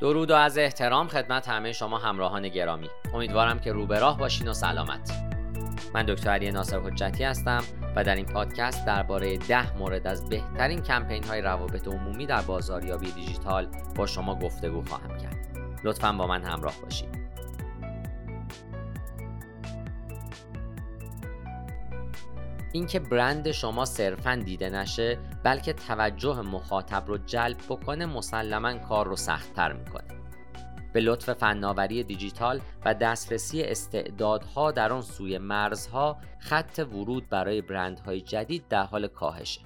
درود و از احترام خدمت همه شما همراهان گرامی. امیدوارم که رو راه باشین و سلامت. من دکتر علی ناصر حجتی هستم و در این پادکست درباره ده مورد از بهترین کمپین های روابط عمومی در بازاریابی دیجیتال با شما گفتگو خواهم کرد. لطفا با من همراه باشید. اینکه برند شما صرفا دیده نشه بلکه توجه مخاطب رو جلب بکنه مسلما کار رو سختتر می‌کنه. به لطف فناوری دیجیتال و دسترسی استعدادها در آن سوی مرزها خط ورود برای برندهای جدید در حال کاهشه.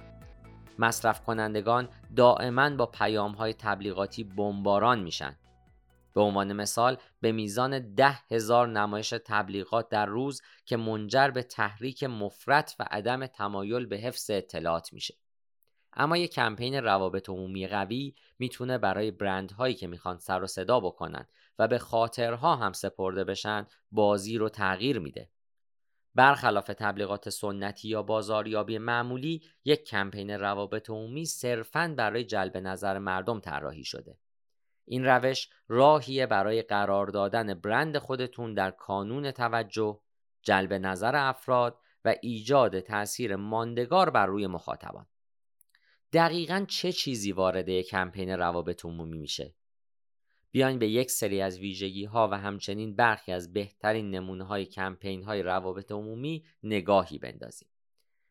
مصرف کنندگان دائما با پیام های تبلیغاتی بمباران میشن. به عنوان مثال به میزان ده هزار نمایش تبلیغات در روز که منجر به تحریک مفرت و عدم تمایل به حفظ اطلاعات میشه. اما یک کمپین روابط عمومی قوی می‌تونه برای برندهایی که می‌خوان سر و صدا بکنن و به خاطرها هم سپرده بشن بازی رو تغییر میده. برخلاف تبلیغات سنتی یا بازاریابی معمولی یک کمپین روابط عمومی صرفاً برای جلب نظر مردم طراحی شده. این روش راهیه برای قرار دادن برند خودتون در کانون توجه، جلب نظر افراد و ایجاد تاثیر ماندگار بر روی مخاطبان. دقیقا چه چیزی وارد کمپین روابط عمومی میشه؟ بیاین به یک سری از ویژگی ها و همچنین برخی از بهترین نمونه های کمپین های روابط عمومی نگاهی بندازیم.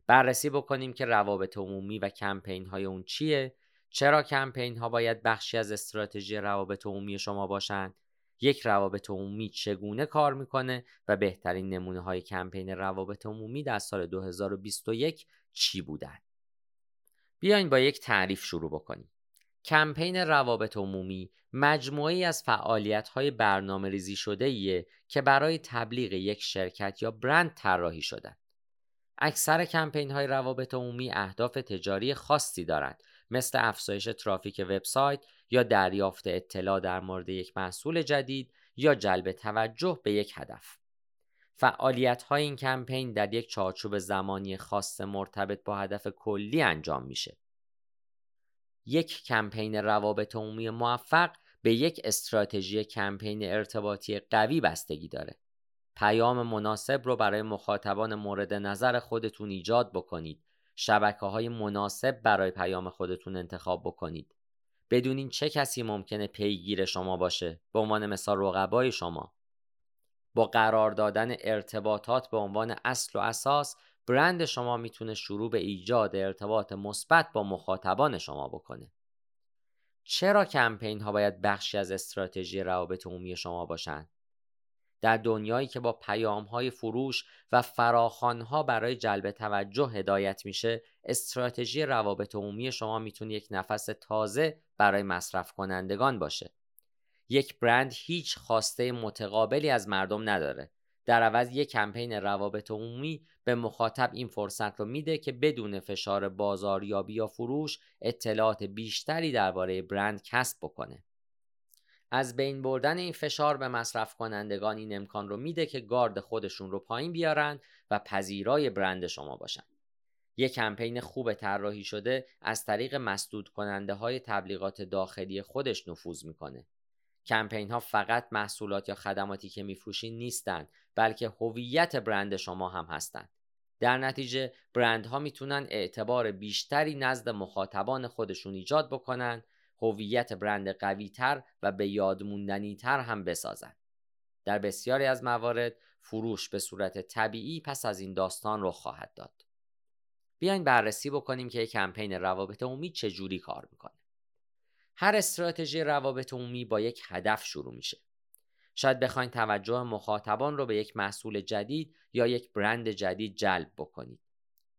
بررسی بکنیم که روابط عمومی و کمپین های اون چیه چرا کمپین ها باید بخشی از استراتژی روابط عمومی شما باشند یک روابط عمومی چگونه کار می‌کنه و بهترین نمونه های کمپین روابط عمومی در سال 2021 چی بودن بیاین با یک تعریف شروع بکنیم کمپین روابط عمومی مجموعی از فعالیت های برنامه ریزی شده ایه که برای تبلیغ یک شرکت یا برند طراحی شدن. اکثر کمپین های روابط عمومی اهداف تجاری خاصی دارند مثل افزایش ترافیک وبسایت یا دریافت اطلاع در مورد یک محصول جدید یا جلب توجه به یک هدف. فعالیت های این کمپین در یک چارچوب زمانی خاص مرتبط با هدف کلی انجام میشه. یک کمپین روابط عمومی موفق به یک استراتژی کمپین ارتباطی قوی بستگی داره. پیام مناسب رو برای مخاطبان مورد نظر خودتون ایجاد بکنید شبکه های مناسب برای پیام خودتون انتخاب بکنید بدونین چه کسی ممکنه پیگیر شما باشه به عنوان مثال رقبای شما با قرار دادن ارتباطات به عنوان اصل و اساس برند شما می‌تونه شروع به ایجاد ارتباط مثبت با مخاطبان شما بکنه. چرا کمپین ها باید بخشی از استراتژی روابط عمومی شما باشند در دنیایی که با پیام های فروش و فراخان ها برای جلب توجه هدایت میشه استراتژی روابط عمومی شما می‌تونه یک نفس تازه برای مصرف کنندگان باشه. یک برند هیچ خواسته متقابلی از مردم نداره در عوض یک کمپین روابط عمومی به مخاطب این فرصت رو میده که بدون فشار بازاریابی یا فروش اطلاعات بیشتری درباره برند کسب بکنه از بین بردن این فشار به مصرف کنندگان این امکان رو میده که گارد خودشون رو پایین بیارن و پذیرای برند شما باشن. یک کمپین خوب طراحی شده از طریق مسدود کننده های تبلیغات داخلی خودش نفوذ می‌کنه. کمپین ها فقط محصولات یا خدماتی که میفروشین نیستند بلکه هویت برند شما هم هستند. در نتیجه برندها می‌تونن اعتبار بیشتری نزد مخاطبان خودشون ایجاد بکنن هویت برند قویتر و به یادموندنی تر هم بسازند. در بسیاری از موارد فروش به صورت طبیعی پس از این داستان رخ خواهد داد. بیاین بررسی بکنیم که یک کمپین روابط عمومی چجوری کار می‌کنه. هر استراتژی روابط عمومی با یک هدف شروع میشه. شاید بخواین توجه مخاطبان رو به یک محصول جدید یا یک برند جدید جلب بکنید.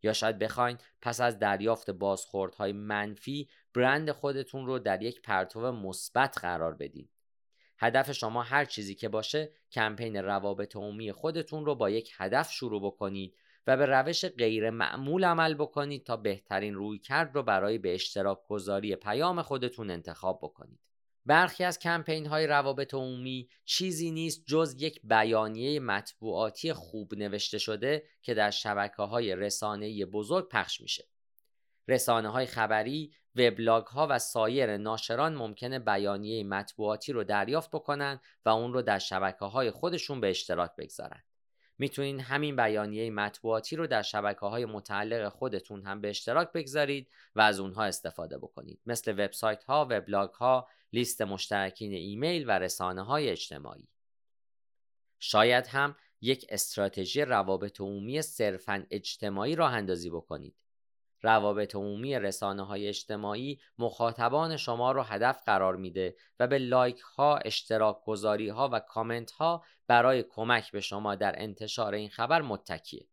یا شاید بخواین پس از دریافت بازخوردهای منفی برند خودتون رو در یک پرتو مثبت قرار بدید. هدف شما هر چیزی که باشه کمپین روابط عمومی خودتون رو با یک هدف شروع بکنید و به روش غیر معمول عمل بکنید تا بهترین روی کرد رو برای به اشتراک گذاری پیام خودتون انتخاب بکنید. برخی از کمپین های روابط عمومی چیزی نیست جز یک بیانیه مطبوعاتی خوب نوشته شده که در شبکه های رسانه بزرگ پخش میشه. رسانه های خبری، وبلاگ ها و سایر ناشران ممکنه بیانیه مطبوعاتی رو دریافت بکنن و اون رو در شبکه های خودشون به اشتراک بگذارن. می‌تونین همین بیانیه مطبوعاتی رو در شبکه های متعلق خودتون هم به اشتراک بگذارید و از اونها استفاده بکنید مثل وبسایت ها، وبلاگ ها، لیست مشترکین ایمیل و رسانه های اجتماعی. شاید هم یک استراتژی روابط عمومی صرفا اجتماعی راه اندازی بکنید. روابط عمومی رسانه های اجتماعی مخاطبان شما رو هدف قرار میده و به لایک ها، اشتراک گذاری ها و کامنت ها برای کمک به شما در انتشار این خبر متکیه.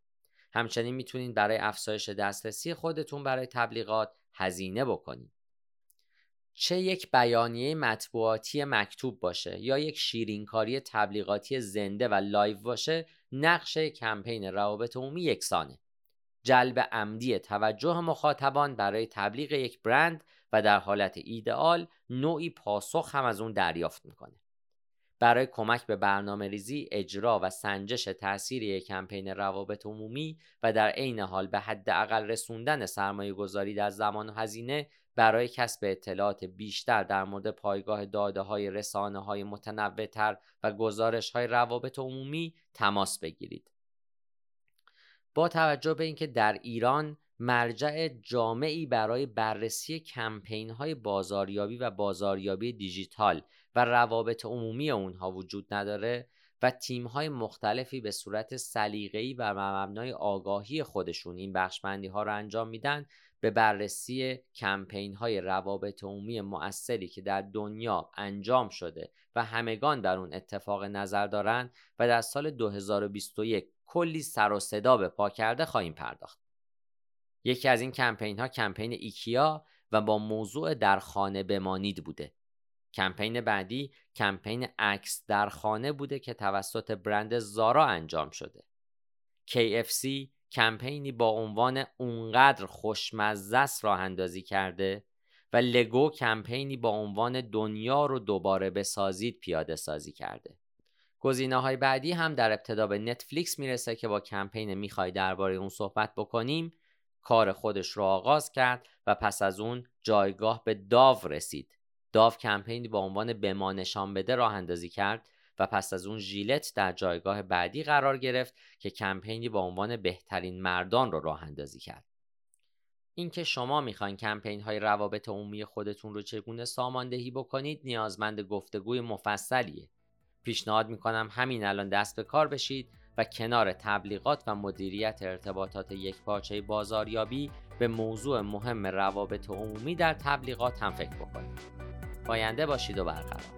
همچنین می‌تونید برای افزایش دسترسی خودتون برای تبلیغات هزینه بکنید. چه یک بیانیه مطبوعاتی مکتوب باشه یا یک شیرینکاری تبلیغاتی زنده و live باشه نقش کمپین روابط عمومی یکسانه جلب عمدی توجه مخاطبان برای تبلیغ یک برند و در حالت ایدئال نوعی پاسخ هم از اون دریافت می‌کنه برای کمک به برنامه ریزی، اجرا و سنجش تاثیر یک کمپین روابط عمومی و در عین حال به حداقل رسوندن سرمایه گذاری در زمان و هزینه برای کسب اطلاعات بیشتر در مورد پایگاه داده های رسانه های متنوع و گزارش های روابط عمومی تماس بگیرید. با توجه به اینکه در ایران مرجع جامعی برای بررسی کمپین های بازاریابی و بازاریابی دیجیتال و روابط عمومی اونها وجود نداره و تیم های مختلفی به صورت سلیقه‌ای و مبنای آگاهی خودشون این بخشبندی ها رو انجام میدن به بررسی کمپین های روابط عمومی مؤثری که در دنیا انجام شده و همگان در اون اتفاق نظر دارند و در سال 2021 کلی سر و صدا به پا کرده خواهیم پرداخت. یکی از این کمپین ها کمپین ایکیا و با موضوع در خانه بمانید بوده. کمپین بعدی کمپین عکس در خانه بوده که توسط برند زارا انجام شده. KFC کمپینی با عنوان اونقدر خوشمزه راه اندازی کرده و لگو کمپینی با عنوان دنیا رو دوباره بسازید پیاده سازی کرده. گزینه های بعدی هم در ابتدا به نتفلیکس می‌رسه که با کمپین می‌خوای درباره اون صحبت بکنیم کار خودش رو آغاز کرد و پس از اون جایگاه به داو رسید. داو کمپینی با عنوان بما نشان بده راه اندازی کرد و پس از اون ژیلت در جایگاه بعدی قرار گرفت که کمپینی با عنوان بهترین مردان رو راه اندازی کرد. اینکه شما می‌خواین کمپین های روابط عمومی خودتون رو چگونه ساماندهی بکنید نیازمند گفتگوی مفصلیه. پیشنهاد می‌کنم همین الان دست به کار بشید و کنار تبلیغات و مدیریت ارتباطات یک پارچه بازاریابی به موضوع مهم روابط عمومی در تبلیغات هم فکر بکنید. پاینده باشید و برقرار